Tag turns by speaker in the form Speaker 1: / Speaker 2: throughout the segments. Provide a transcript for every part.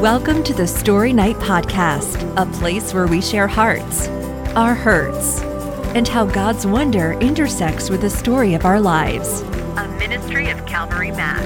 Speaker 1: Welcome to the Story Night Podcast, a place where we share hearts, our hurts, and how God's wonder intersects with the story of our lives. A ministry of Calvary Mac.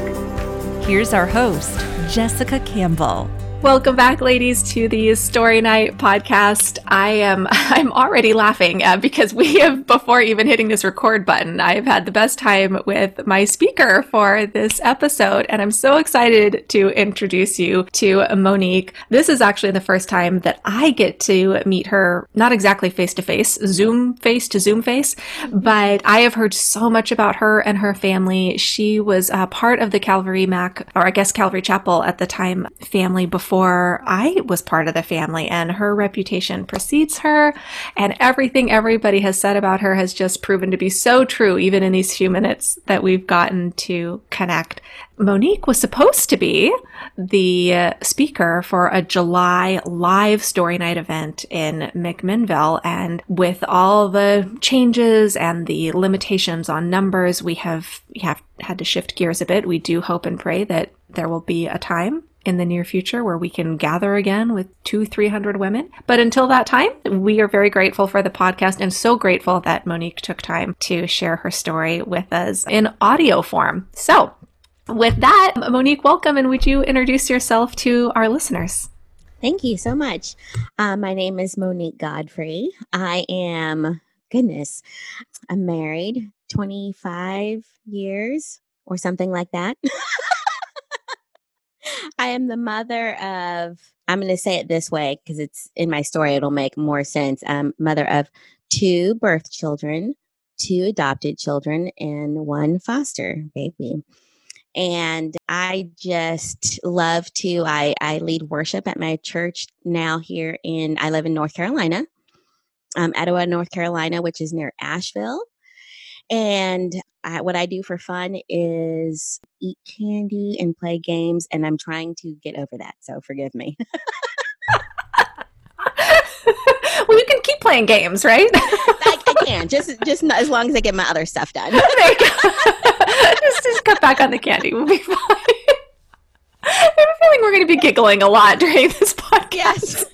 Speaker 1: Here's our host, Jessica Campbell.
Speaker 2: Welcome back, ladies, to the Story Night podcast. I am I'm already laughing uh, because we have before even hitting this record button, I've had the best time with my speaker for this episode, and I'm so excited to introduce you to Monique. This is actually the first time that I get to meet her, not exactly face to face, Zoom face to Zoom face, but I have heard so much about her and her family. She was uh, part of the Calvary Mac, or I guess Calvary Chapel at the time, family before before I was part of the family, and her reputation precedes her. And everything everybody has said about her has just proven to be so true, even in these few minutes that we've gotten to connect. Monique was supposed to be the speaker for a July live story night event in McMinnville. And with all the changes and the limitations on numbers, we have, we have had to shift gears a bit. We do hope and pray that there will be a time in the near future where we can gather again with two, 300 women. But until that time, we are very grateful for the podcast and so grateful that Monique took time to share her story with us in audio form. So, with that, Monique, welcome and would you introduce yourself to our listeners?
Speaker 3: Thank you so much. Uh, my name is Monique Godfrey. I am, goodness, I'm married 25 years or something like that. I am the mother of, I'm going to say it this way because it's in my story, it'll make more sense. I'm mother of two birth children, two adopted children, and one foster baby. And I just love to, I, I lead worship at my church now here in, I live in North Carolina, um, Etowah, North Carolina, which is near Asheville. And I, what I do for fun is eat candy and play games, and I'm trying to get over that. So forgive me.
Speaker 2: well, you can keep playing games, right?
Speaker 3: I, I, can just just as long as I get my other stuff done.
Speaker 2: just, just cut back on the candy. We'll be fine. I have a feeling we're going to be giggling a lot during this podcast. Yes.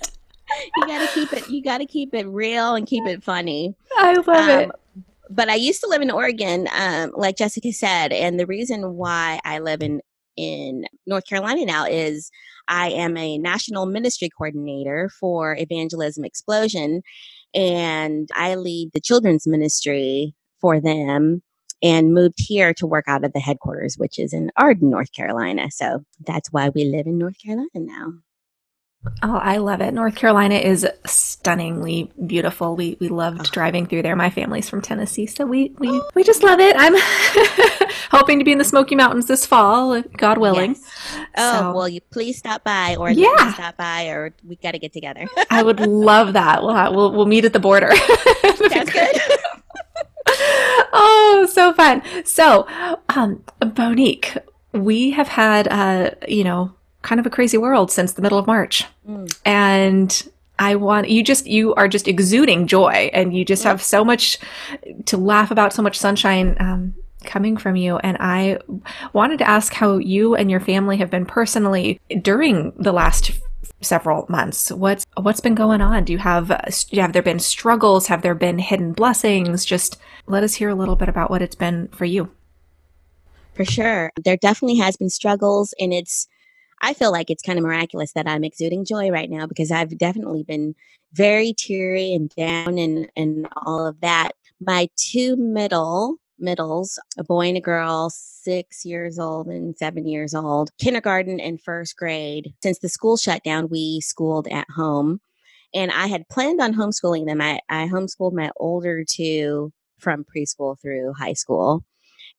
Speaker 3: You got to keep it. You got to keep it real and keep it funny.
Speaker 2: I love um, it
Speaker 3: but I used to live in Oregon, um, like Jessica said, and the reason why I live in in North Carolina now is I am a national ministry coordinator for Evangelism Explosion, and I lead the children's ministry for them. And moved here to work out of the headquarters, which is in Arden, North Carolina. So that's why we live in North Carolina now.
Speaker 2: Oh, I love it. North Carolina is stunningly beautiful. We we loved oh. driving through there. My family's from Tennessee, so we we, oh. we just love it. I'm hoping to be in the Smoky Mountains this fall, God willing.
Speaker 3: Yes. Oh, so. well, you please stop by or yeah. stop by or we got to get together.
Speaker 2: I would love that. We'll have, we'll we'll meet at the border.
Speaker 3: That's good.
Speaker 2: oh, so fun. So, um Monique, we have had uh, you know, kind of a crazy world since the middle of March. Mm. And I want you just you are just exuding joy and you just have so much to laugh about, so much sunshine um, coming from you. And I wanted to ask how you and your family have been personally during the last several months. What's what's been going on? Do you have have there been struggles? Have there been hidden blessings? Just let us hear a little bit about what it's been for you.
Speaker 3: For sure. There definitely has been struggles and it's I feel like it's kind of miraculous that I'm exuding joy right now because I've definitely been very teary and down and, and all of that. My two middle middles, a boy and a girl, six years old and seven years old, kindergarten and first grade. Since the school shut down, we schooled at home. And I had planned on homeschooling them. I, I homeschooled my older two from preschool through high school.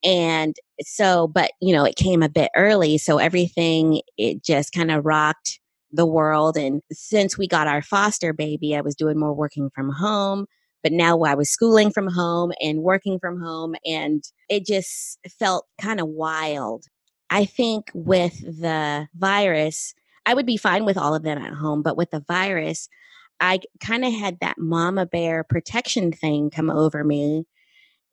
Speaker 3: And so, but you know, it came a bit early. So everything, it just kind of rocked the world. And since we got our foster baby, I was doing more working from home. But now I was schooling from home and working from home, and it just felt kind of wild. I think with the virus, I would be fine with all of them at home, but with the virus, I kind of had that mama bear protection thing come over me.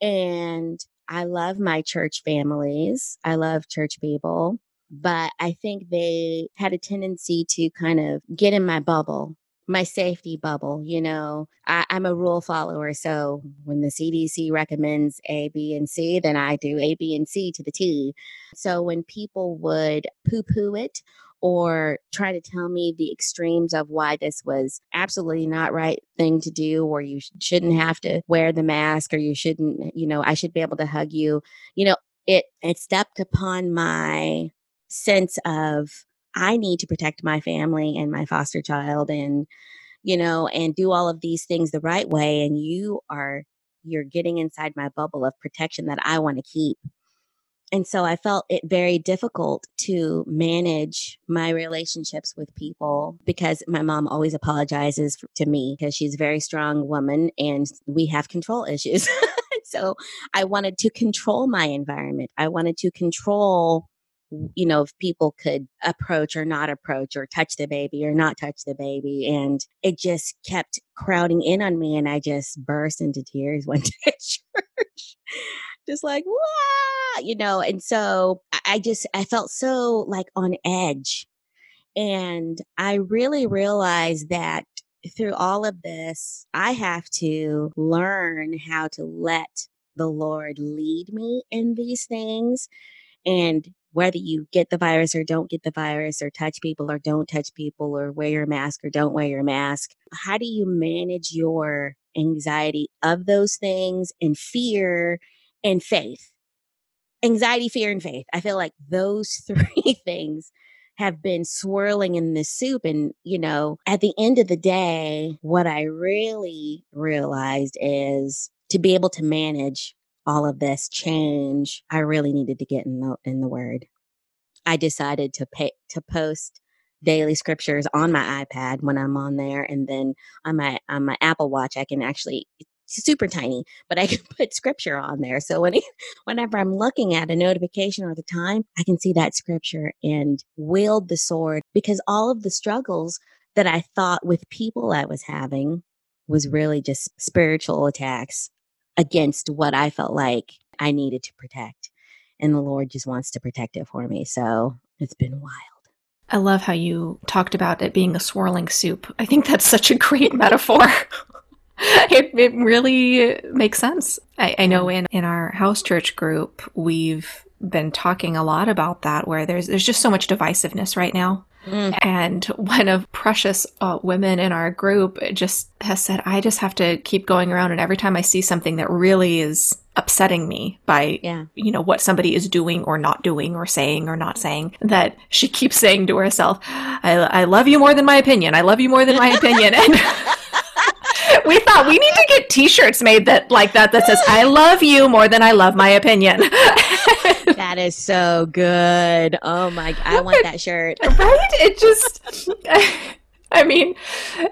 Speaker 3: And I love my church families. I love church people. but I think they had a tendency to kind of get in my bubble my safety bubble. You know, I, am a rule follower. So when the CDC recommends A, B, and C, then I do A, B, and C to the T. So when people would poo poo it or try to tell me the extremes of why this was absolutely not right thing to do or you shouldn't have to wear the mask or you shouldn't you know i should be able to hug you you know it it stepped upon my sense of I need to protect my family and my foster child and you know and do all of these things the right way and you are you're getting inside my bubble of protection that I want to keep. And so I felt it very difficult to manage my relationships with people because my mom always apologizes to me because she's a very strong woman and we have control issues. so I wanted to control my environment. I wanted to control you know, if people could approach or not approach or touch the baby or not touch the baby. And it just kept crowding in on me. And I just burst into tears one day just like, Wah! you know. And so I just, I felt so like on edge. And I really realized that through all of this, I have to learn how to let the Lord lead me in these things and whether you get the virus or don't get the virus or touch people or don't touch people or wear your mask or don't wear your mask how do you manage your anxiety of those things and fear and faith anxiety fear and faith i feel like those three things have been swirling in this soup and you know at the end of the day what i really realized is to be able to manage all of this change, I really needed to get in the in the word. I decided to pay to post daily scriptures on my iPad when I'm on there and then on my on my Apple Watch I can actually super tiny, but I can put scripture on there. So when whenever I'm looking at a notification or the time, I can see that scripture and wield the sword because all of the struggles that I thought with people I was having was really just spiritual attacks against what I felt like I needed to protect. And the Lord just wants to protect it for me. So it's been wild.
Speaker 2: I love how you talked about it being a swirling soup. I think that's such a great metaphor. it, it really makes sense. I, I know in, in our house church group, we've been talking a lot about that where there's there's just so much divisiveness right now Mm. And one of precious uh, women in our group just has said, I just have to keep going around. And every time I see something that really is upsetting me by, yeah. you know, what somebody is doing or not doing or saying or not saying, that she keeps saying to herself, I, I love you more than my opinion. I love you more than my opinion. And we thought we need to get t-shirts made that like that that says I love you more than I love my opinion.
Speaker 3: that is so good. Oh my I want that shirt.
Speaker 2: right? It just I mean,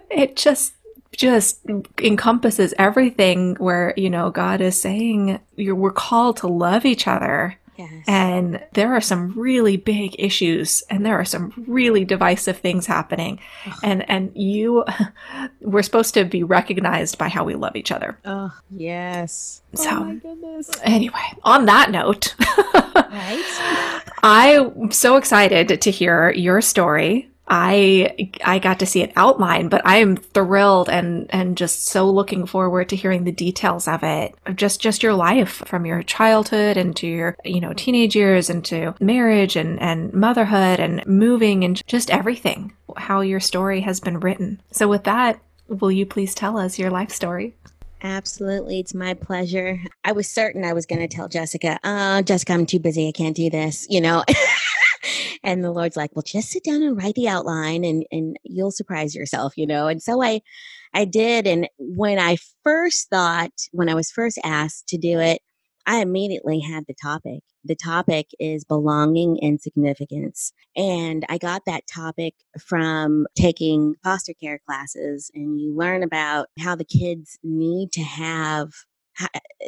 Speaker 2: it just just encompasses everything where, you know, God is saying you're, we're called to love each other Yes. And there are some really big issues and there are some really divisive things happening. And and you we're supposed to be recognized by how we love each other.
Speaker 3: Oh, yes.
Speaker 2: So oh my goodness. Anyway, on that note, right? I'm so excited to hear your story I I got to see it outlined, but I am thrilled and and just so looking forward to hearing the details of it. Just just your life from your childhood into your you know teenage years into marriage and and motherhood and moving and just everything. How your story has been written. So with that, will you please tell us your life story?
Speaker 3: Absolutely. It's my pleasure. I was certain I was going to tell Jessica, uh, Jessica, I'm too busy. I can't do this, you know. and the Lord's like, well, just sit down and write the outline and, and you'll surprise yourself, you know? And so I, I did. And when I first thought, when I was first asked to do it, I immediately had the topic. The topic is belonging and significance. And I got that topic from taking foster care classes, and you learn about how the kids need to have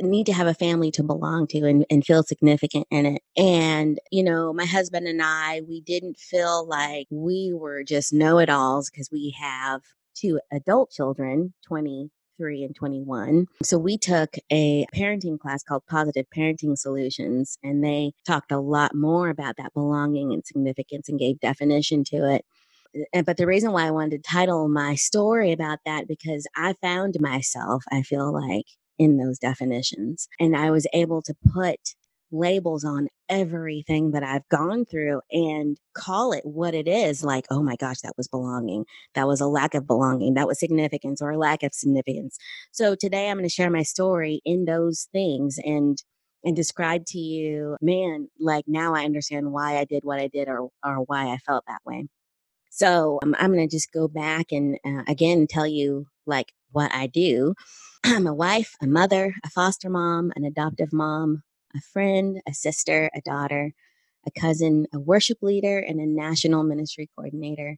Speaker 3: need to have a family to belong to and, and feel significant in it. And, you know, my husband and I, we didn't feel like we were just know it alls because we have two adult children, 23 23 and 21. So we took a parenting class called Positive Parenting Solutions, and they talked a lot more about that belonging and significance and gave definition to it. Uh, and, but the reason why I wanted to title my story about that because I found myself, I feel like, in those definitions. And I was able to put labels on everything that I've gone through and call it what it is like, oh my gosh, that was belonging. That was a lack of belonging. That was significance or a lack of significance. So today I'm going to share my story in those things and and describe to you, man, like now I understand why I did what I did or or why I felt that way. So um, I'm going to just go back and uh, again tell you like what I do. I'm a wife, a mother, a foster mom, an adoptive mom, a friend, a sister, a daughter, a cousin, a worship leader, and a national ministry coordinator.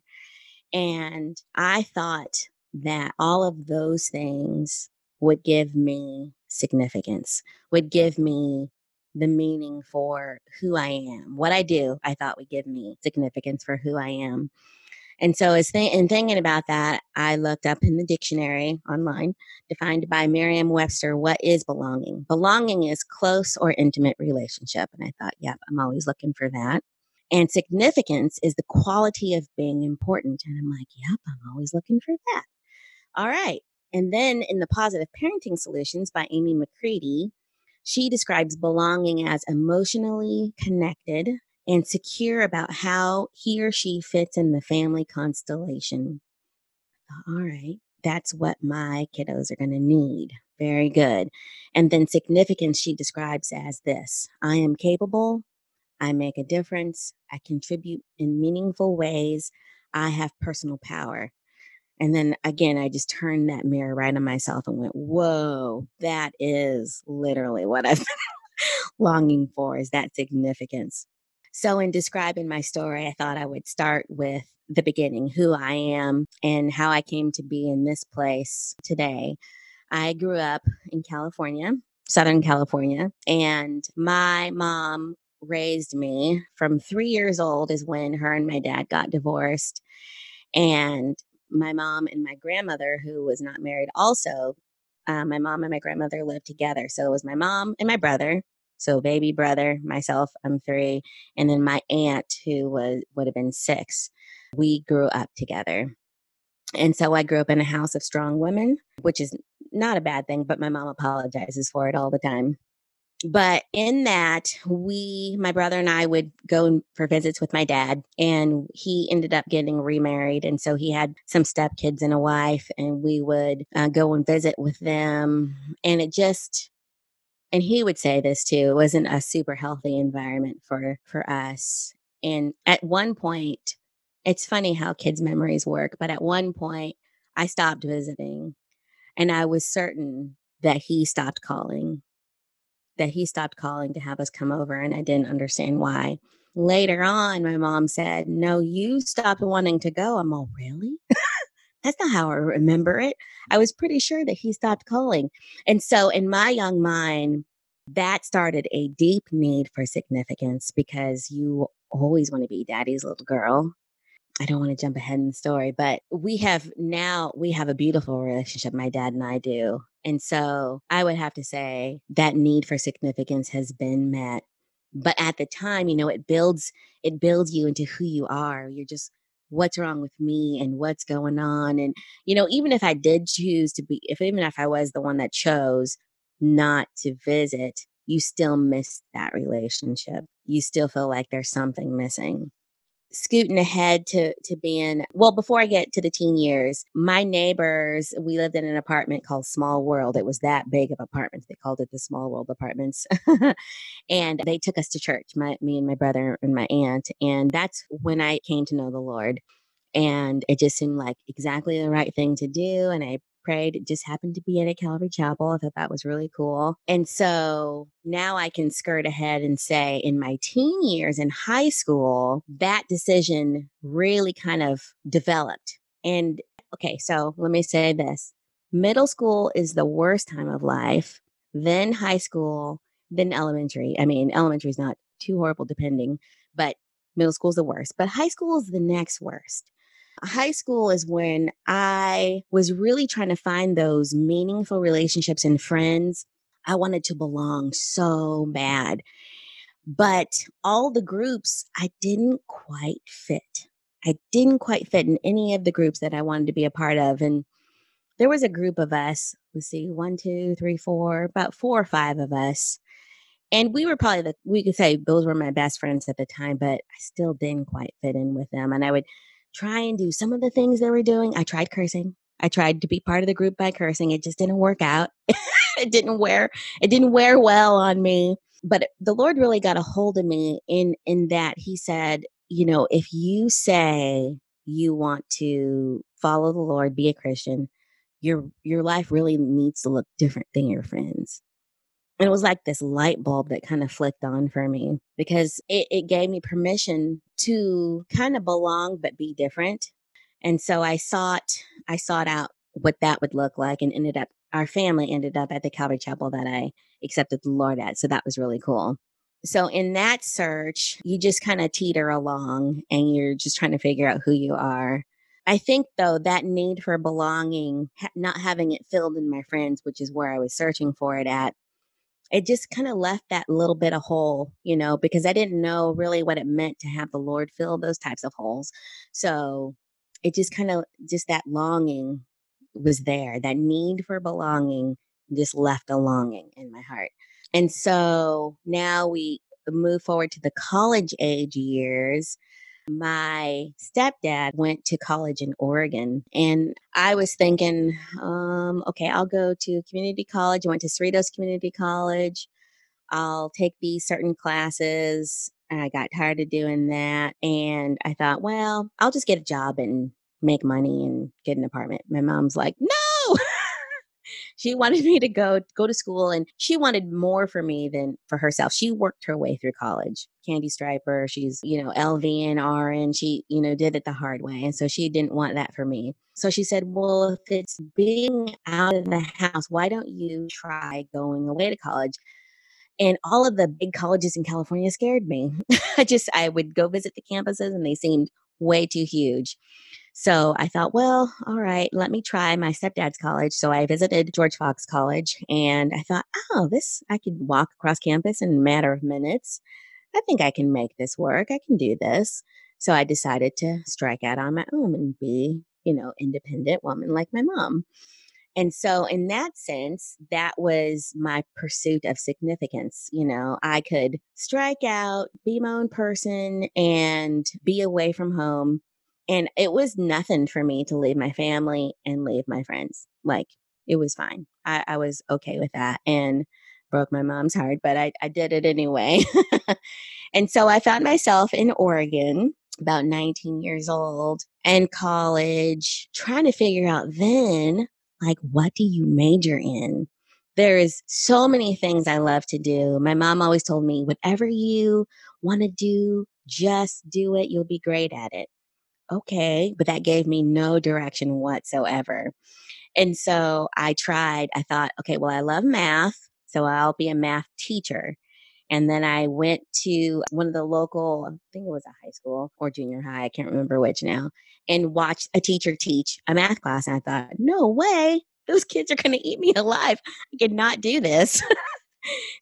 Speaker 3: And I thought that all of those things would give me significance, would give me the meaning for who I am. What I do, I thought would give me significance for who I am. And so, as th- in thinking about that, I looked up in the dictionary online, defined by Merriam Webster, what is belonging? Belonging is close or intimate relationship. And I thought, yep, I'm always looking for that. And significance is the quality of being important. And I'm like, yep, I'm always looking for that. All right. And then in the Positive Parenting Solutions by Amy McCready, she describes belonging as emotionally connected, and secure about how he or she fits in the family constellation. All right, that's what my kiddos are going to need. Very good. And then significance she describes as this I am capable, I make a difference, I contribute in meaningful ways, I have personal power. And then again, I just turned that mirror right on myself and went, whoa, that is literally what I've been longing for is that significance. So, in describing my story, I thought I would start with the beginning who I am and how I came to be in this place today. I grew up in California, Southern California, and my mom raised me from three years old, is when her and my dad got divorced. And my mom and my grandmother, who was not married, also, uh, my mom and my grandmother lived together. So it was my mom and my brother so baby brother, myself, I'm three, and then my aunt who was would have been six. We grew up together. And so I grew up in a house of strong women, which is not a bad thing, but my mom apologizes for it all the time. But in that, we, my brother and I would go for visits with my dad, and he ended up getting remarried. And so he had some stepkids and a wife, and we would uh, go and visit with them. And it just, and he would say this too it wasn't a super healthy environment for for us and at one point it's funny how kids memories work but at one point i stopped visiting and i was certain that he stopped calling that he stopped calling to have us come over and i didn't understand why. Later on my mom said no you stopped wanting to go. I'm all really that's not how I remember it. I was pretty sure that he stopped calling. And so, in my young mind, that started a deep need for significance because you always want to be daddy's little girl. I don't want to jump ahead in the story, but we have now, we have a beautiful relationship, my dad and I do. And so I would have to say that need for significance has been met. But at the time, you know, it builds, it builds you into who you are. You're just what's wrong with me and what's going on. And, you know, even if I did choose to be, if even if I was the one that chose not to visit, you still miss that relationship. You still feel like there's something missing. Scooting ahead to, to being, well, before I get to the teen years, my neighbors, we lived in an apartment called Small World. It was that big of apartment. They called it the Small World Apartments. and they took us to church, my, me and my brother and my aunt. And that's when I came to know the Lord and it just seemed like exactly the right thing to do and i prayed. It just happened to be at a Calvary Chapel. I thought that was really cool. And so now I can skirt ahead and say in my teen years in high school, that decision really kind of developed. And okay, so let me say this middle school is the worst time of life, then high school, then elementary. I mean, elementary is not too horrible depending, but middle school is the worst, but high school is the next worst high school is when I was really trying to find those meaningful relationships and friends. I wanted to belong so bad. But all the groups, I didn't quite fit. I didn't quite fit in any of the groups that I wanted to be a part of. And there was a group of us, let's see, one, two, three, four, about four or five of us. And we were probably the, we could say those were my best friends at the time, but I still didn't quite fit in with them. And I would try and do some of the things they were doing. I tried cursing. I tried to be part of the group by cursing. It just didn't work out. it didn't wear, it didn't wear well on me. But the Lord really got a hold of me in in that he said, you know, if you say you want to follow the Lord, be a Christian, your your life really needs to look different than your friends. It was like this light bulb that kind of flicked on for me because it, it gave me permission to kind of belong but be different. And so I sought I sought out what that would look like and ended up our family ended up at the Calvary Chapel that I accepted the Lord at. So that was really cool. So in that search, you just kind of teeter along and you're just trying to figure out who you are. I think though that need for belonging, not having it filled in my friends, which is where I was searching for it at, it just kind of left that little bit of hole, you know, because I didn't know really what it meant to have the Lord fill those types of holes. So it just kind of just that longing was there. That need for belonging just left a longing in my heart. And so now we move forward to the college age years. My stepdad went to college in Oregon, and I was thinking, um, okay, I'll go to community college. I went to Cerritos Community College. I'll take these certain classes. And I got tired of doing that. And I thought, well, I'll just get a job and make money and get an apartment. My mom's like, no. she wanted me to go go to school and she wanted more for me than for herself. She worked her way through college. Candy striper, she's, you know, LVN. She, you know, did it the hard way. And so she didn't want that for me. So she said, Well, if it's being out of the house, why don't you try going away to college? and all of the big colleges in California scared me. I just I would go visit the campuses and they seemed way too huge. So I thought, well, all right, let me try my stepdad's college. So I visited George Fox College and I thought, oh, this, I could walk across campus in a matter of minutes. I think I can make this work. I can do this. So I decided to strike out on my own and be, you know, independent woman like my mom. And so, in that sense, that was my pursuit of significance. You know, I could strike out, be my own person, and be away from home and it was nothing for me to leave my family and leave my friends. Like it was fine. I, I was okay with that and broke my mom's heart, but I, I did it anyway. and so I found myself in Oregon, about 19 years old, and college, trying to figure out then, like, what do you major in? There is so many things I love to do. My mom always told me, whatever you want to do, just do it. You'll be great at it okay, but that gave me no direction whatsoever. And so I tried, I thought, okay, well, I love math, so I'll be a math teacher. And then I went to one of the local, I think it was a high school or junior high, I can't remember which now, and watched a teacher teach a math class. And I thought, no way, those kids are going to eat me alive. I could not do this.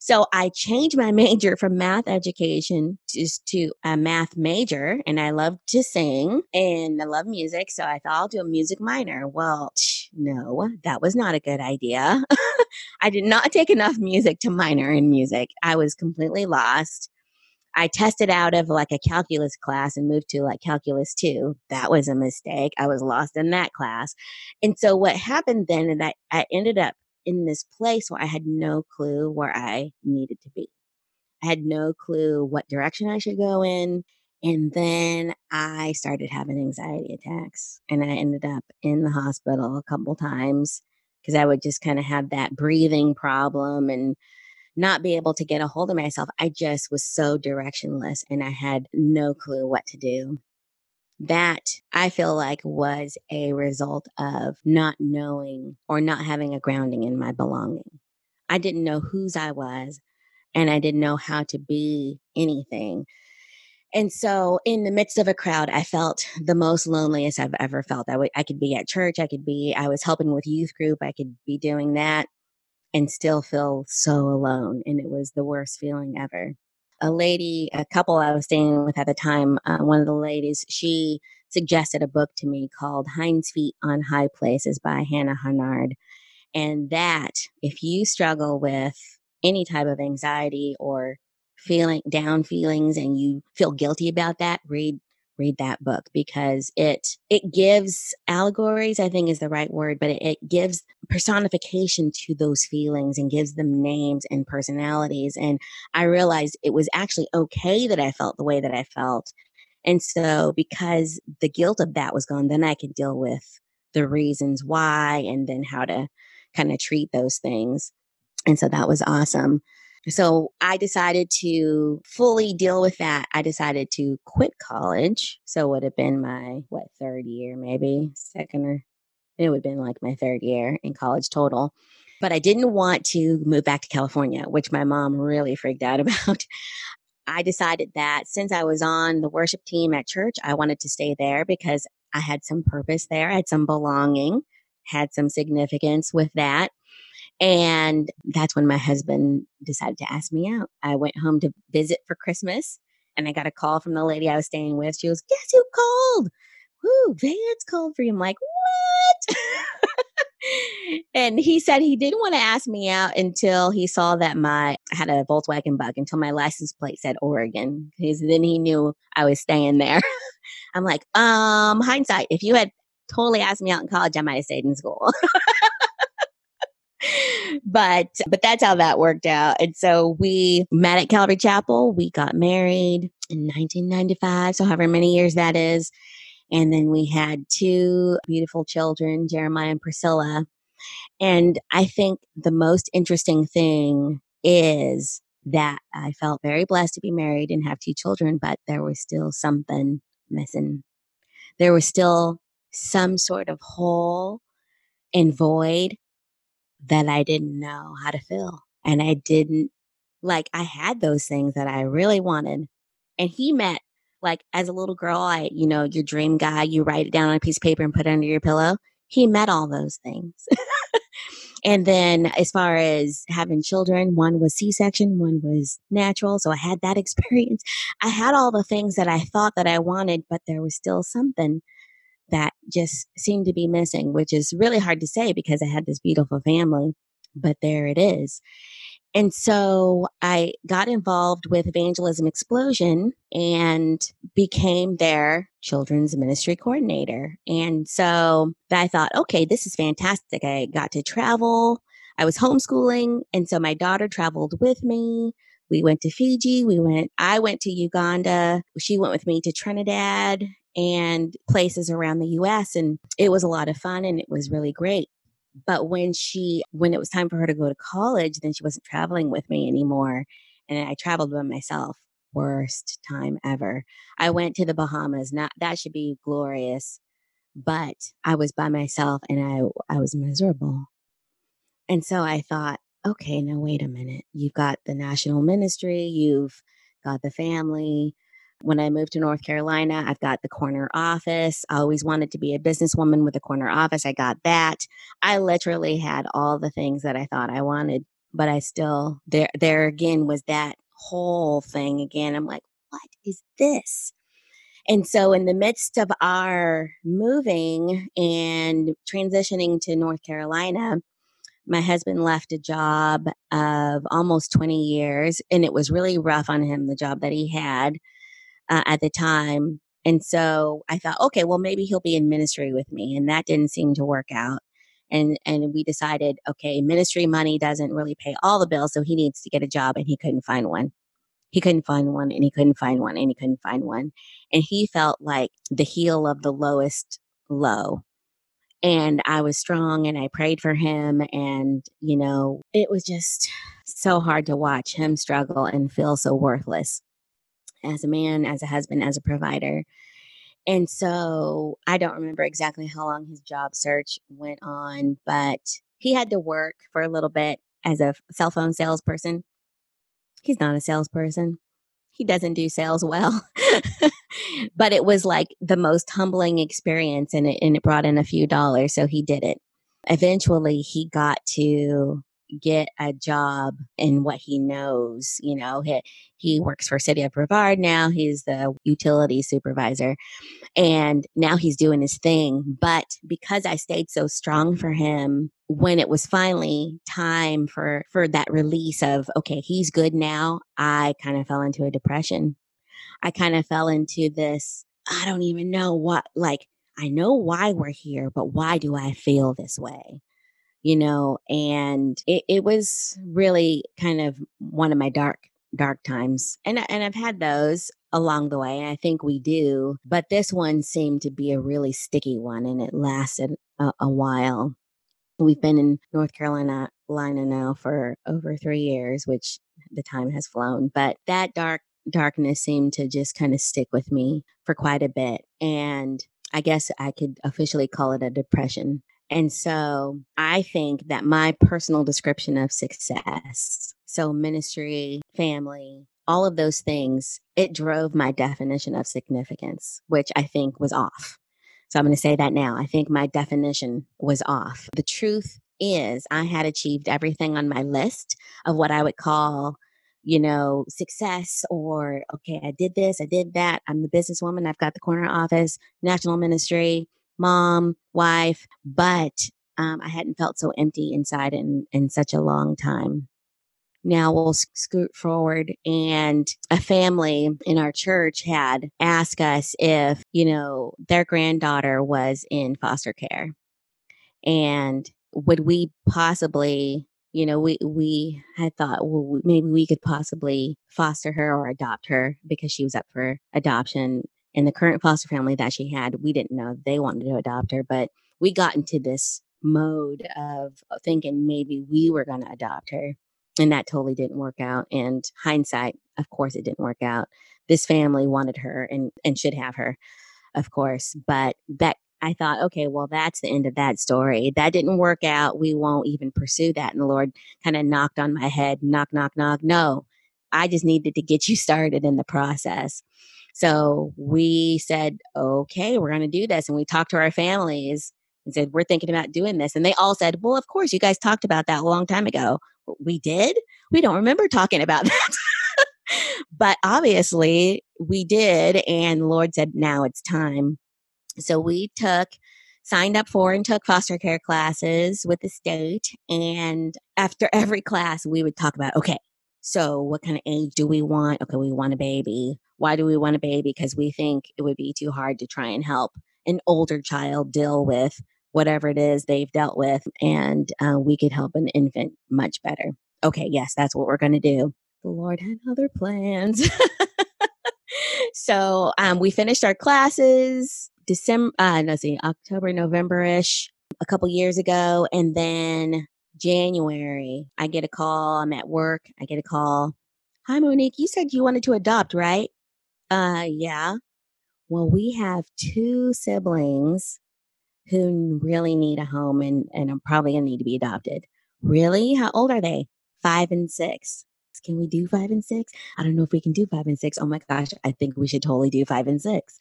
Speaker 3: so I changed my major from math education just to a math major. And I love to sing and I love music. So I thought I'll do a music minor. Well, no, that was not a good idea. I did not take enough music to minor in music. I was completely lost. I tested out of like a calculus class and moved to like calculus 2. That was a mistake. I was lost in that class. And so what happened then is I, I ended up in this place where I had no clue where I needed to be. I had no clue what direction I should go in. And then I started having anxiety attacks and I ended up in the hospital a couple times because I would just kind of have that breathing problem and not be able to get a hold of myself. I just was so directionless and I had no clue what to do that I feel like was a result of not knowing or not having a grounding in my belonging. I didn't know whose I was and I didn't know how to be anything. And so, in the midst of a crowd, I felt the most loneliest I've ever felt. I, w- I could be at church, I could be, I was helping with youth group, I could be doing that and still feel so alone. And it was the worst feeling ever. A lady, a couple I was staying with at the time, uh, one of the ladies, she suggested a book to me called Hind's Feet on High Places by Hannah Hurnard. And that, if you struggle with any type of anxiety or feeling down feelings and you feel guilty about that, read read that book because it it gives allegories i think is the right word but it, it, gives personification to those feelings and gives them names and personalities and i realized it was actually okay that i felt the way that i felt and so because the guilt of that was gone then i could deal with the reasons why and then how to kind of treat those things and so that was awesome so I decided to fully deal with that. I decided to quit college. So it would have been my, what, third year, maybe second or it would have been like my third year in college total. But I didn't want to move back to California, which my mom really freaked out about. I decided that since I was on the worship team at church, I wanted to stay there because I had some purpose there, I had some belonging, had some significance with that. And that's when my husband decided to ask me out. I went home to visit for Christmas and I got a call from the lady I was staying with. She goes, Guess who called? Whoo, Vance called for you. I'm like, What? and he said he didn't want to ask me out until he saw that my I had a Volkswagen bug until my license plate said Oregon. Because then he knew I was staying there. I'm like, um, hindsight, if you had totally asked me out in college, I might have stayed in school but but that's how that worked out. And so we met at Calvary Chapel. We got married in 1995, so however many years that is. And then we had two beautiful children, Jeremiah and Priscilla. And I think the most interesting thing is that I felt very blessed to be married and have two children, but there was still something missing. There was still some sort of hole and void that I didn't know how to fill. And I didn't like, I had those things that I really wanted. And he met, like, as a little girl, I, you know, your dream guy, you write it down on a piece of paper and put it under your pillow. He met all those things. and then as far as having children, one was C section, one was natural. So I had that experience. I had all the things that I thought that I wanted, but there was still something that just seemed to be missing, which is really hard to say because I had this beautiful family, but there it is. And so I got involved with Evangelism Explosion and became their children's ministry coordinator. And so I thought, okay, this is fantastic. I got to travel. I was homeschooling. And so my daughter traveled with me. We went to Fiji. We went, I went to Uganda. She went with me to Trinidad and places around the US. And it was a lot of fun and it was really great. But when she, when it was time for her to go to college, then she wasn't traveling with me anymore. And I traveled by myself. Worst time ever. I went to the Bahamas. Not that should be glorious, but I was by myself and I I was miserable. And so I thought, okay, now wait a minute. You've got the national ministry, you've got the family, when I moved to North Carolina, I've got the corner office. I always wanted to be a businesswoman with a corner office. I got that. I literally had all the things that I thought I wanted, but I still there there again was that whole thing again. I'm like, what is this? And so, in the midst of our moving and transitioning to North Carolina, my husband left a job of almost 20 years, and it was really rough on him, the job that he had uh, at the time. And so I thought, okay, well, maybe he'll be in ministry with me. And that didn't seem to work out. And, and we decided, okay, ministry money doesn't really pay all the bills. So he needs to get a job and he couldn't find one. He couldn't find one and he couldn't find one and he couldn't find one. And he felt like the heel of the lowest low. And I was strong and I prayed for him. And, you know, it was just so hard to watch him struggle and feel so worthless as a man, as a husband, as a provider. And so I don't remember exactly how long his job search went on, but he had to work for a little bit as a cell phone salesperson. He's not a salesperson. He doesn't do sales well. but it was like the most humbling experience and it, and it brought in a few dollars. So he did it. Eventually, he got to get a job in what he knows. You know, he, he works for City of Brevard now. He's the utility supervisor and now he's doing his thing. But because I stayed so strong for him, when it was finally time for, for that release of, okay, he's good now, I kind of fell into a depression. I kind of fell into this, I don't even know what, like, I know why we're here, but why do I feel this way? You know, and it, it was really kind of one of my dark, dark times. And, and I've had those along the way. And I think we do, but this one seemed to be a really sticky one and it lasted a, a while. We've been in North Carolina Lina now for over three years, which the time has flown, but that dark darkness seemed to just kind of stick with me for quite a bit. And I guess I could officially call it a depression. And so I think that my personal description of success, so ministry, family, all of those things, it drove my definition of significance, which I think was off. So I'm going to say that now. I think my definition was off. The truth is, I had achieved everything on my list of what I would call, you know, success or, okay, I did this, I did that. I'm the businesswoman. I've got the corner office, national ministry, mom, wife, but um, I hadn't felt so empty inside in, in such a long time. Now we'll scoot forward and a family in our church had asked us if, you know, their granddaughter was in foster care and would we possibly you know we we had thought well maybe we could possibly foster her or adopt her because she was up for adoption in the current foster family that she had, we didn't know they wanted to adopt her, but we got into this mode of uh, thinking maybe we were going to adopt her. And that totally didn't work out. And hindsight, of course, it didn't work out. This family wanted her and, and should have her, of course. But that I thought, okay, well, that's the end of that story. That didn't work out. We won't even pursue that. And the Lord kind of knocked on my head, knock, knock, knock. No, I just needed to get you started in the process. So we said, okay, we're going to do this. And we talked to our families and said, we're thinking about doing this. And they all said, well, of course, you guys talked about that a long time ago. We did? We don't remember talking about that. but obviously we did. And Lord said, now it's time. So we took, signed up for and took foster care classes with the state. And after every class, we would talk about, okay, so what kind of age do we want? Okay, we want a baby. Why do we want a baby? Because we think it would be too hard to try and help an older child deal with whatever it is they've dealt with, and uh, we could help an infant much better. Okay, yes, that's what we're going to do. The Lord had other plans. so um, we finished our classes December, uh, no, see, October, November ish, a couple years ago, and then January, I get a call. I'm at work. I get a call. Hi, Monique. You said you wanted to adopt, right? Uh, yeah. Well, we have two siblings who really need a home and, and are probably going to need to be adopted. Really? How old are they? Five and six. Can we do five and six? I don't know if we can do five and six. Oh my gosh, I think we should totally do five and six.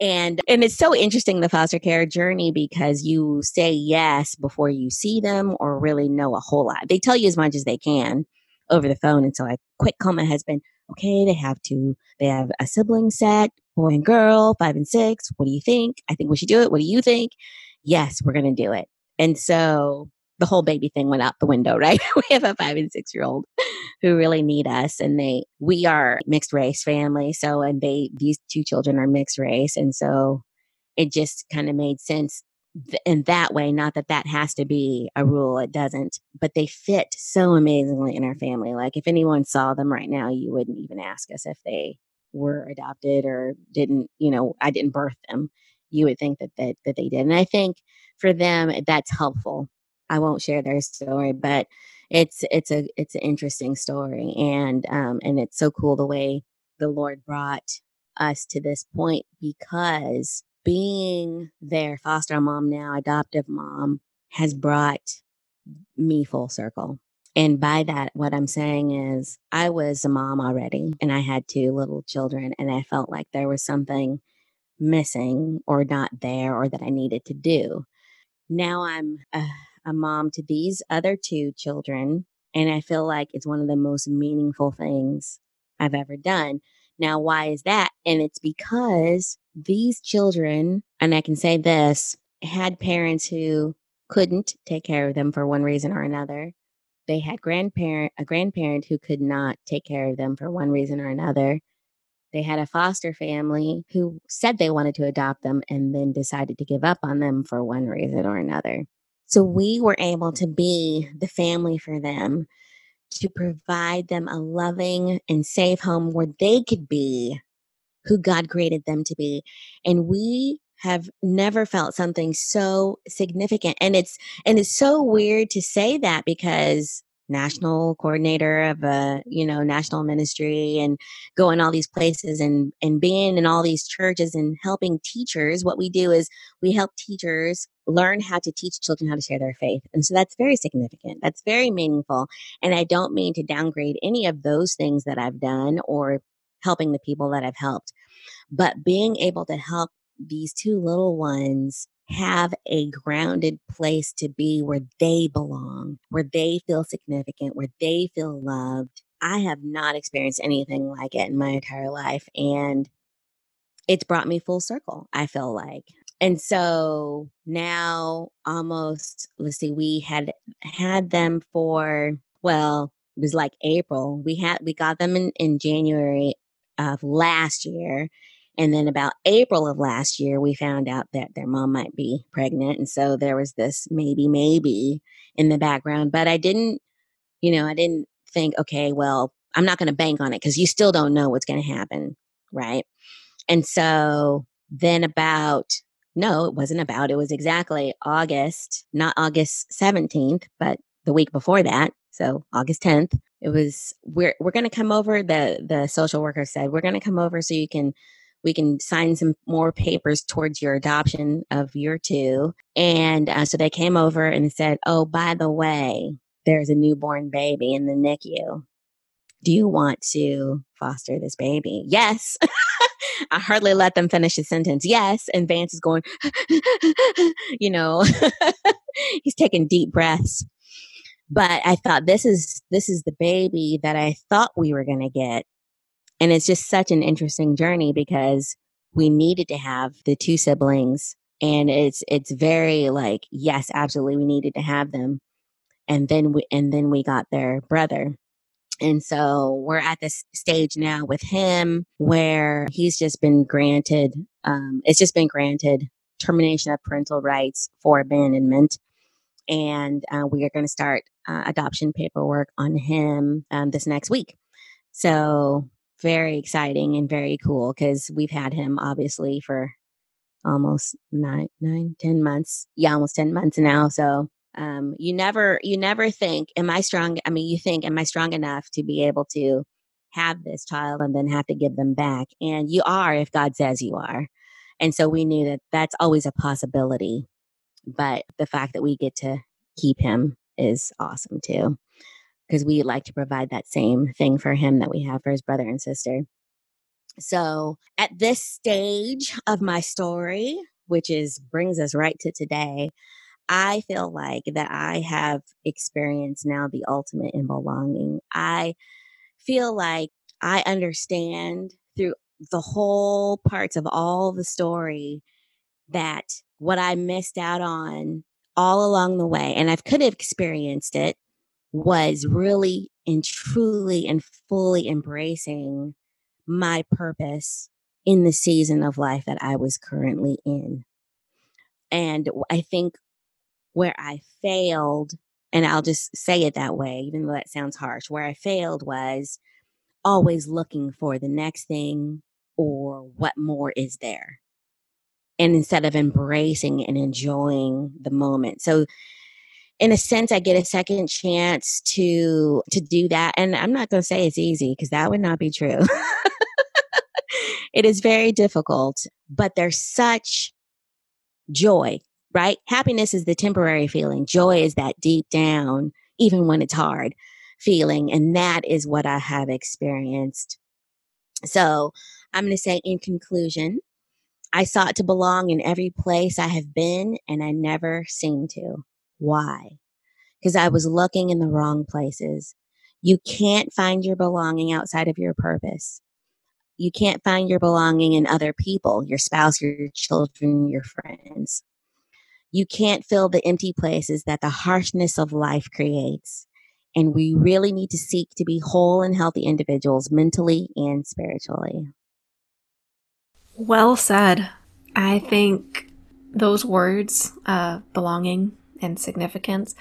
Speaker 3: And and it's so interesting the foster care journey because you say yes before you see them or really know a whole lot. They tell you as much as they can over the phone. And so I quick call my husband, okay, they have to they have a sibling set, boy and girl, five and six. What do you think? I think we should do it. What do you think? Yes, we're gonna do it. And so the whole baby thing went out the window, right? we have a five and six year old who really need us and they we are mixed race family. So and they these two children are mixed race. And so it just kind of made sense in that way. Not that that has to be a rule, it doesn't, but they fit so amazingly in our family. Like if anyone saw them right now, you wouldn't even ask us if they were adopted or didn't, you know, I didn't birth them. You would think that that, that they did. And I think for them, that's helpful I won't share their story, but it's it's a it's an interesting story, and um, and it's so cool the way the Lord brought us to this point because being their foster mom now, adoptive mom, has brought me full circle. And by that, what I'm saying is, I was a mom already and I had two little children, and I felt like there was something missing or not there or that I needed to do. Now I'm a, a mom to these other two children, and I feel like it's one of the most meaningful things I've ever done. Now, why is that? And it's because these children, and I can say this, had parents who couldn't take care of them for one reason or another. They had grandparent a grandparent who could not take care of them for one reason or another. They had a foster family who said they wanted to adopt them and then decided to give up on them for one reason or another. So we were able to be the family for them to provide them a loving and safe home where they could be who God created them to be. And we have never felt something so significant. And it's and it's so weird to say that because national coordinator of a you know national ministry and going all these places and and being in all these churches and helping teachers what we do is we help teachers learn how to teach children how to share their faith. And so that's very significant. That's very meaningful. And i don't mean to downgrade any of those things that i've done or helping the people that i've helped. But being able to help these two little ones have a grounded place to be where they belong, where they feel significant, where they feel loved. I have not experienced anything like it in my entire life. And it's brought me full circle, I feel like. And so now almost, let's see, we had had them for, well, it was like April. We had, we got them in, in January of last year and then about April of last year, we found out that their mom might be pregnant. And so there was this maybe, maybe in the background. But I didn't, you know, I didn't think, okay, well, I'm not going to bank on it because you still don't know what's going to happen. Right. And so then about, no, it wasn't about, it was exactly August, not August 17th, but the week before that. So August 10th, it was, we're, we're going to come over. The, the social worker said, we're going to come over so you can we can sign some more papers towards your adoption of your two. And uh, so they came over and said, Oh, by the way, there's a newborn baby in the NICU. Do you want to foster this baby? Yes. I hardly let them finish the sentence. Yes. And Vance is going, you know, he's taking deep breaths. But I thought this is this is the baby that I thought we were going to get and it's just such an interesting journey because we needed to have the two siblings and it's it's very like yes absolutely we needed to have them. And then we and then we got their brother. And so we're at this stage now with him where he's just been granted um, it's just been granted termination of parental rights for abandonment. And uh, we are going to start uh, adoption paperwork on him um, this next week. So very exciting and very cool because we've had him obviously for almost nine, nine, ten months. Yeah, almost ten months now. So um, you never, you never think, am I strong? I mean, you think, am I strong enough to be able to have this child and then have to give them back? And you are if God says you are. And so we knew that that's always a possibility. But the fact that we get to keep him is awesome too because we like to provide that same thing for him that we have for his brother and sister. So, at this stage of my story, which is brings us right to today, I feel like that I have experienced now the ultimate in belonging. I feel like I understand through the whole parts of all the story that what I missed out on all along the way, and I could have experienced it was really and truly and fully embracing my purpose in the season of life that I was currently in. And I think where I failed, and I'll just say it that way, even though that sounds harsh, where I failed was always looking for the next thing or what more is there. And instead of embracing and enjoying the moment. So in a sense, I get a second chance to to do that. And I'm not going to say it's easy because that would not be true. it is very difficult, but there's such joy, right? Happiness is the temporary feeling. Joy is that deep down even when it's hard feeling. And that is what I have experienced. So I'm going to say, in conclusion, I sought to belong in every place I have been, and I never seemed to. Why? Because I was looking in the wrong places. You can't find your belonging outside of your purpose. You can't find your belonging in other people, your spouse, your children, your friends. You can't fill the empty places that the harshness of life creates. And we really need to seek to be whole and healthy individuals mentally and spiritually.
Speaker 2: Well said. I think those words, uh, belonging and significance,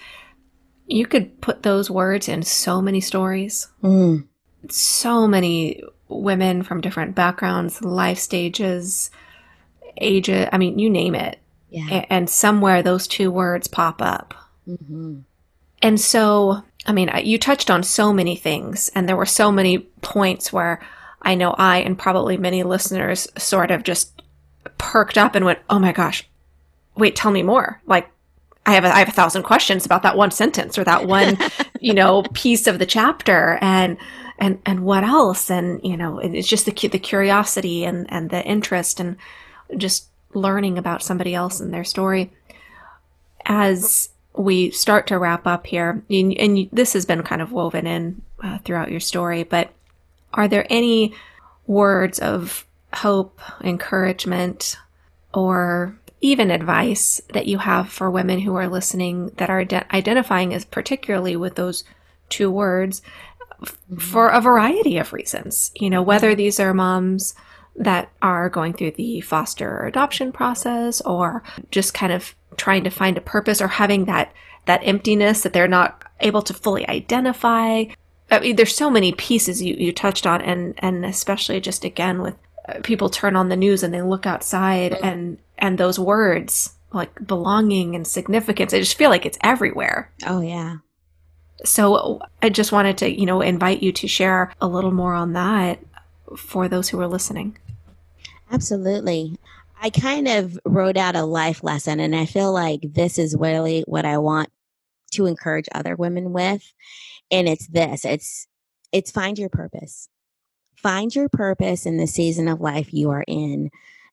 Speaker 2: you could put those words in so many stories. Mm. So many women from different backgrounds, life stages, ages. I mean, you name it. Yeah. And somewhere those two words pop up. Mm-hmm. And so, I mean, you touched on so many things, and there were so many points where I know I and probably many listeners sort of just perked up and went, "Oh my gosh, wait, tell me more!" Like, I have a, I have a thousand questions about that one sentence or that one, you know, piece of the chapter, and and and what else? And you know, it's just the the curiosity and and the interest and just learning about somebody else and their story. As we start to wrap up here, and, and this has been kind of woven in uh, throughout your story, but are there any words of hope, encouragement, or even advice that you have for women who are listening that are de- identifying as particularly with those two words mm-hmm. for a variety of reasons? You know, whether these are moms that are going through the foster or adoption process or just kind of trying to find a purpose or having that that emptiness that they're not able to fully identify I mean, there's so many pieces you, you touched on, and and especially just again with uh, people turn on the news and they look outside, and and those words like belonging and significance, I just feel like it's everywhere.
Speaker 3: Oh yeah.
Speaker 2: So I just wanted to you know invite you to share a little more on that for those who are listening.
Speaker 3: Absolutely. I kind of wrote out a life lesson, and I feel like this is really what I want to encourage other women with and it's this it's it's find your purpose find your purpose in the season of life you are in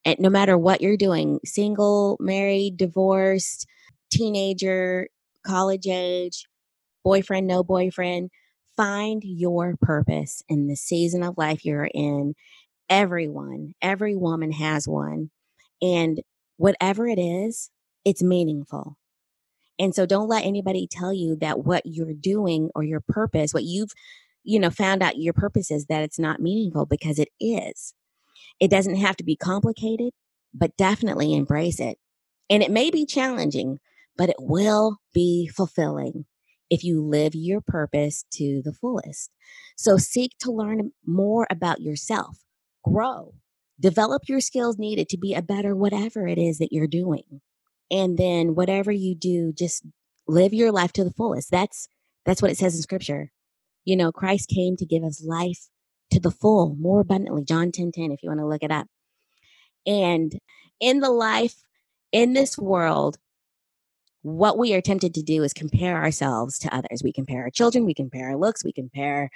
Speaker 3: and no matter what you're doing single married divorced teenager college age boyfriend no boyfriend find your purpose in the season of life you're in everyone every woman has one and whatever it is it's meaningful and so don't let anybody tell you that what you're doing or your purpose, what you've, you know, found out your purpose is that it's not meaningful because it is. It doesn't have to be complicated, but definitely embrace it. And it may be challenging, but it will be fulfilling if you live your purpose to the fullest. So seek to learn more about yourself, grow, develop your skills needed to be a better whatever it is that you're doing. And then whatever you do just live your life to the fullest. That's that's what it says in scripture. You know christ came to give us life to the full more abundantly john 10 10 if you want to look it up and in the life in this world what we are tempted to do is compare ourselves to others we compare our children we compare our looks we compare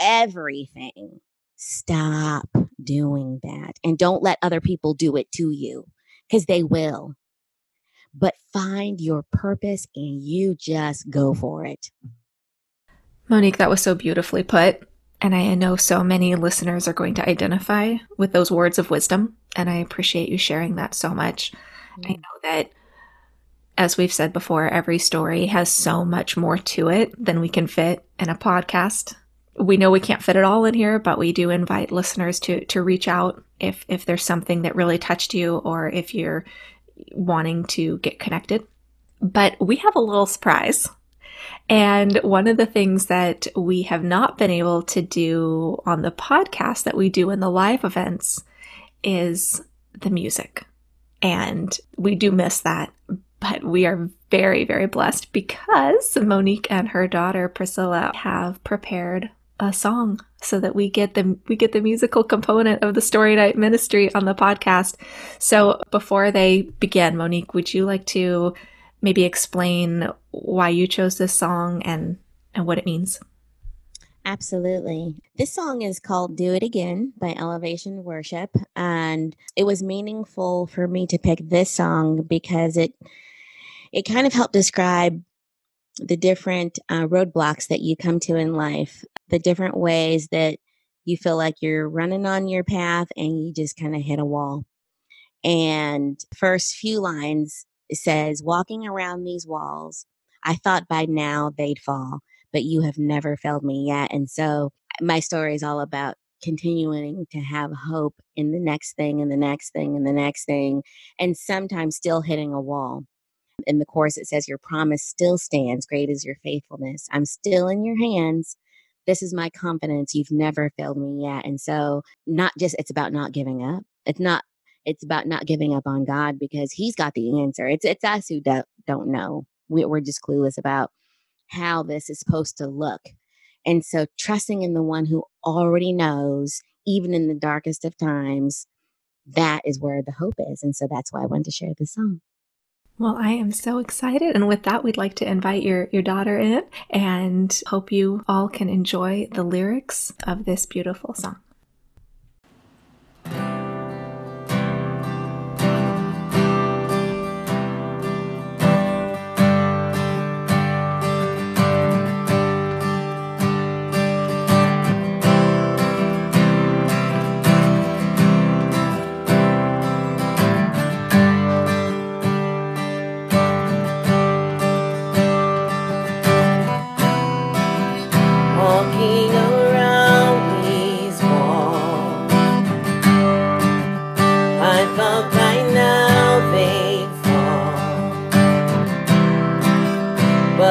Speaker 3: everything stop doing that and don't let other people do it to you because they will but find your purpose and you just go for it.
Speaker 2: Monique, that was so beautifully put. And I know so many listeners are going to identify with those words of wisdom. And I appreciate you sharing that so much. Mm-hmm. I mm. know that, as we've said before, every story has so much more to it than we can fit in a podcast. We know we can't fit it all in here, but we do invite listeners to to reach out if if there's something that really touched you or if you're wanting to get connected. But we have a little surprise. And one of the things that we have not been able to do on the podcast that we do in the live events is the music. And we do miss that. But we are very, very blessed because Monique and her daughter Priscilla have prepared a song so that we get the we get the musical component of the story night ministry on the podcast so before they begin monique would you like to maybe explain why you chose this song and, and what it means?
Speaker 3: Absolutely. This song is called Do It Again by Elevation Worship. And it was meaningful for me to pick this song because it it kind of helped describe the different uh, roadblocks that you come to in life, the different ways that you feel like you're running on your path and you just kind of hit a wall. And first few lines says, Walking around these walls, I thought by now they'd fall but you have never failed me yet. And so my story is all about continuing to have hope in the next thing and the next thing and the next thing, and sometimes still hitting a wall. In the course, it says, Your promise still stands. Great is your faithfulness. I'm still in your hands. This is my confidence. You've never failed me yet. And so, not just, it's about not giving up. It's not, it's about not giving up on God because He's got the answer. It's, it's us who don't, don't know. We, we're just clueless about how this is supposed to look. And so trusting in the one who already knows, even in the darkest of times, that is where the hope is. And so that's why I wanted to share this song.
Speaker 2: Well, I am so excited. And with that, we'd like to invite your, your daughter in and hope you all can enjoy the lyrics of this beautiful song.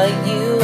Speaker 4: Great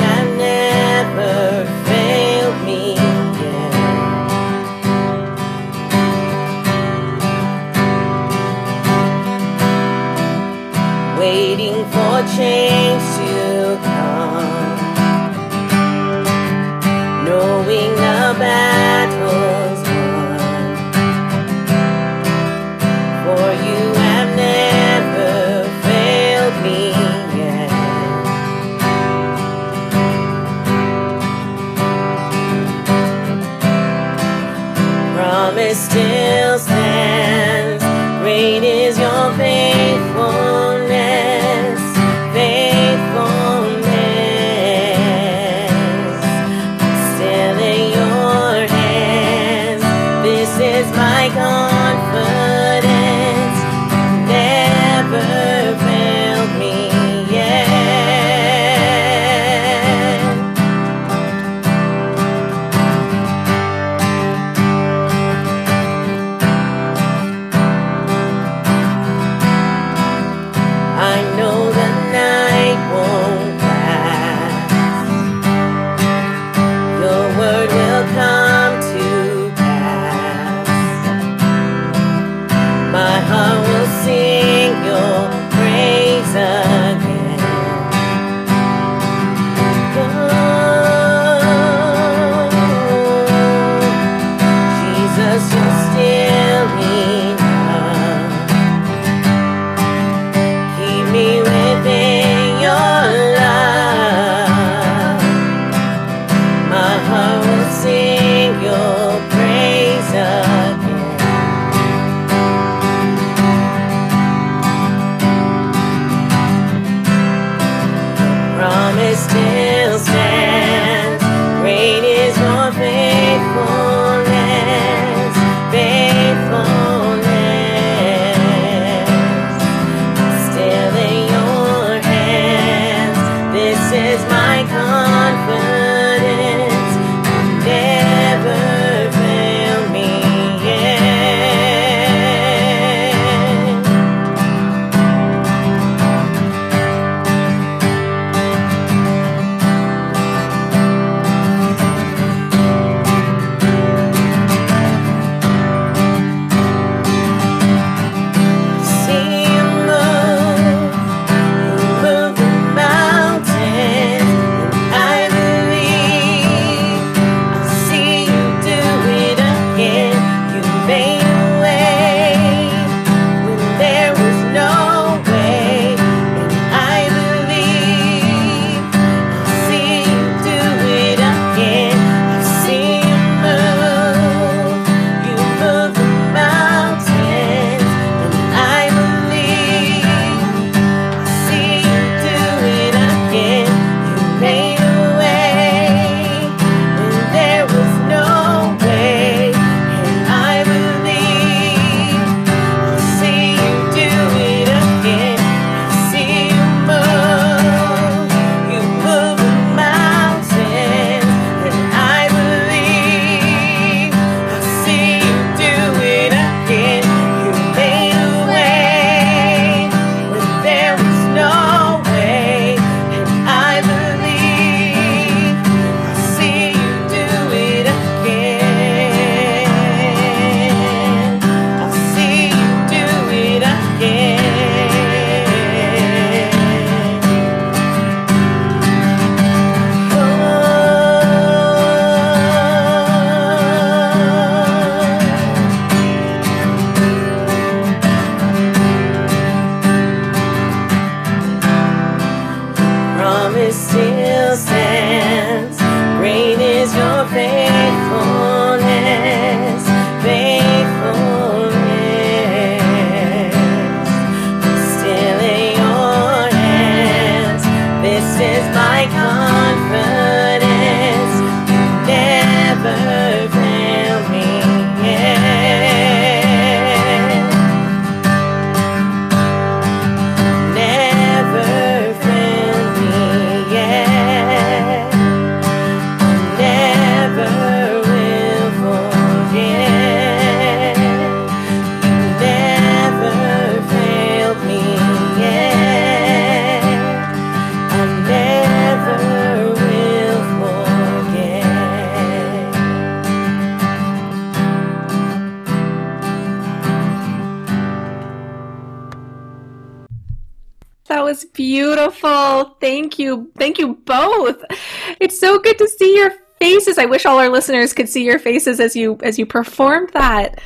Speaker 2: so good to see your faces. I wish all our listeners could see your faces as you as you performed that.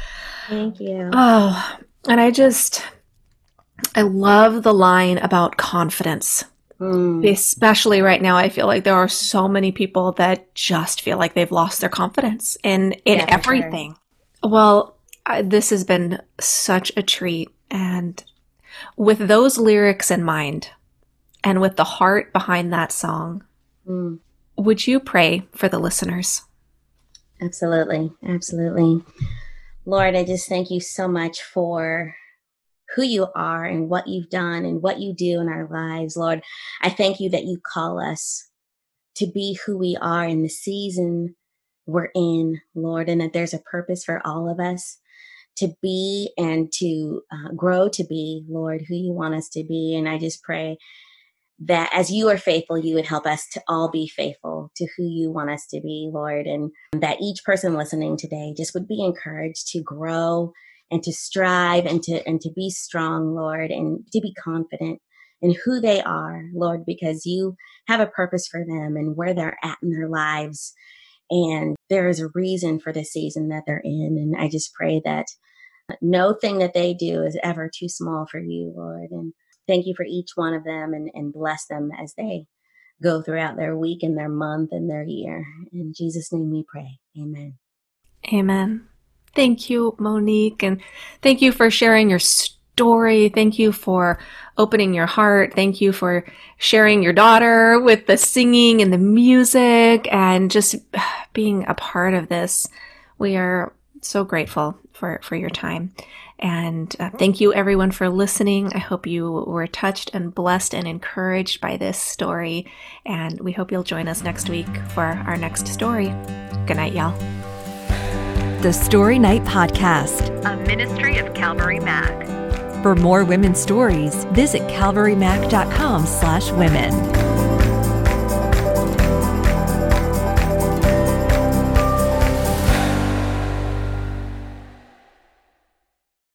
Speaker 3: Thank you.
Speaker 2: Oh, and I just I love the line about confidence.
Speaker 3: Mm.
Speaker 2: Especially right now, I feel like there are so many people that just feel like they've lost their confidence in in
Speaker 3: Yeah, for sure.
Speaker 2: everything. Well, I, this has been such a treat, and with those lyrics in mind, and with the heart behind that song,
Speaker 3: Mm.
Speaker 2: Would you pray for the listeners?
Speaker 3: Absolutely. Absolutely. Lord, I just thank you so much for who you are and what you've done and what you do in our lives. Lord, I thank you that you call us to be who we are in the season we're in, Lord, and that there's a purpose for all of us to be and to uh, grow to be, Lord, who you want us to be. And I just pray that as you are faithful, you would help us to all be faithful to who you want us to be, Lord, and that each person listening today just would be encouraged to grow and to strive and to and to be strong, Lord, and to be confident in who they are, Lord, because you have a purpose for them and where they're at in their lives. And there is a reason for the season that they're in. And I just pray that no thing that they do is ever too small for you, Lord. And thank you for each one of them and, and bless them as they go throughout their week and their month and their year. In Jesus' name we pray. Amen.
Speaker 2: Amen. Thank you, Monique, and thank you for sharing your story. Thank you for opening your heart. Thank you for sharing your daughter with the singing and the music and just being a part of this. We are so grateful for, for your time. And uh, thank you, everyone, for listening. I hope you were touched and blessed and encouraged by this story. And we hope you'll join us next week for our next story. Good night, y'all.
Speaker 1: The Story Night Podcast.
Speaker 5: a ministry of Calvary Mac.
Speaker 1: For more women's stories, visit calvarymac.com slash women.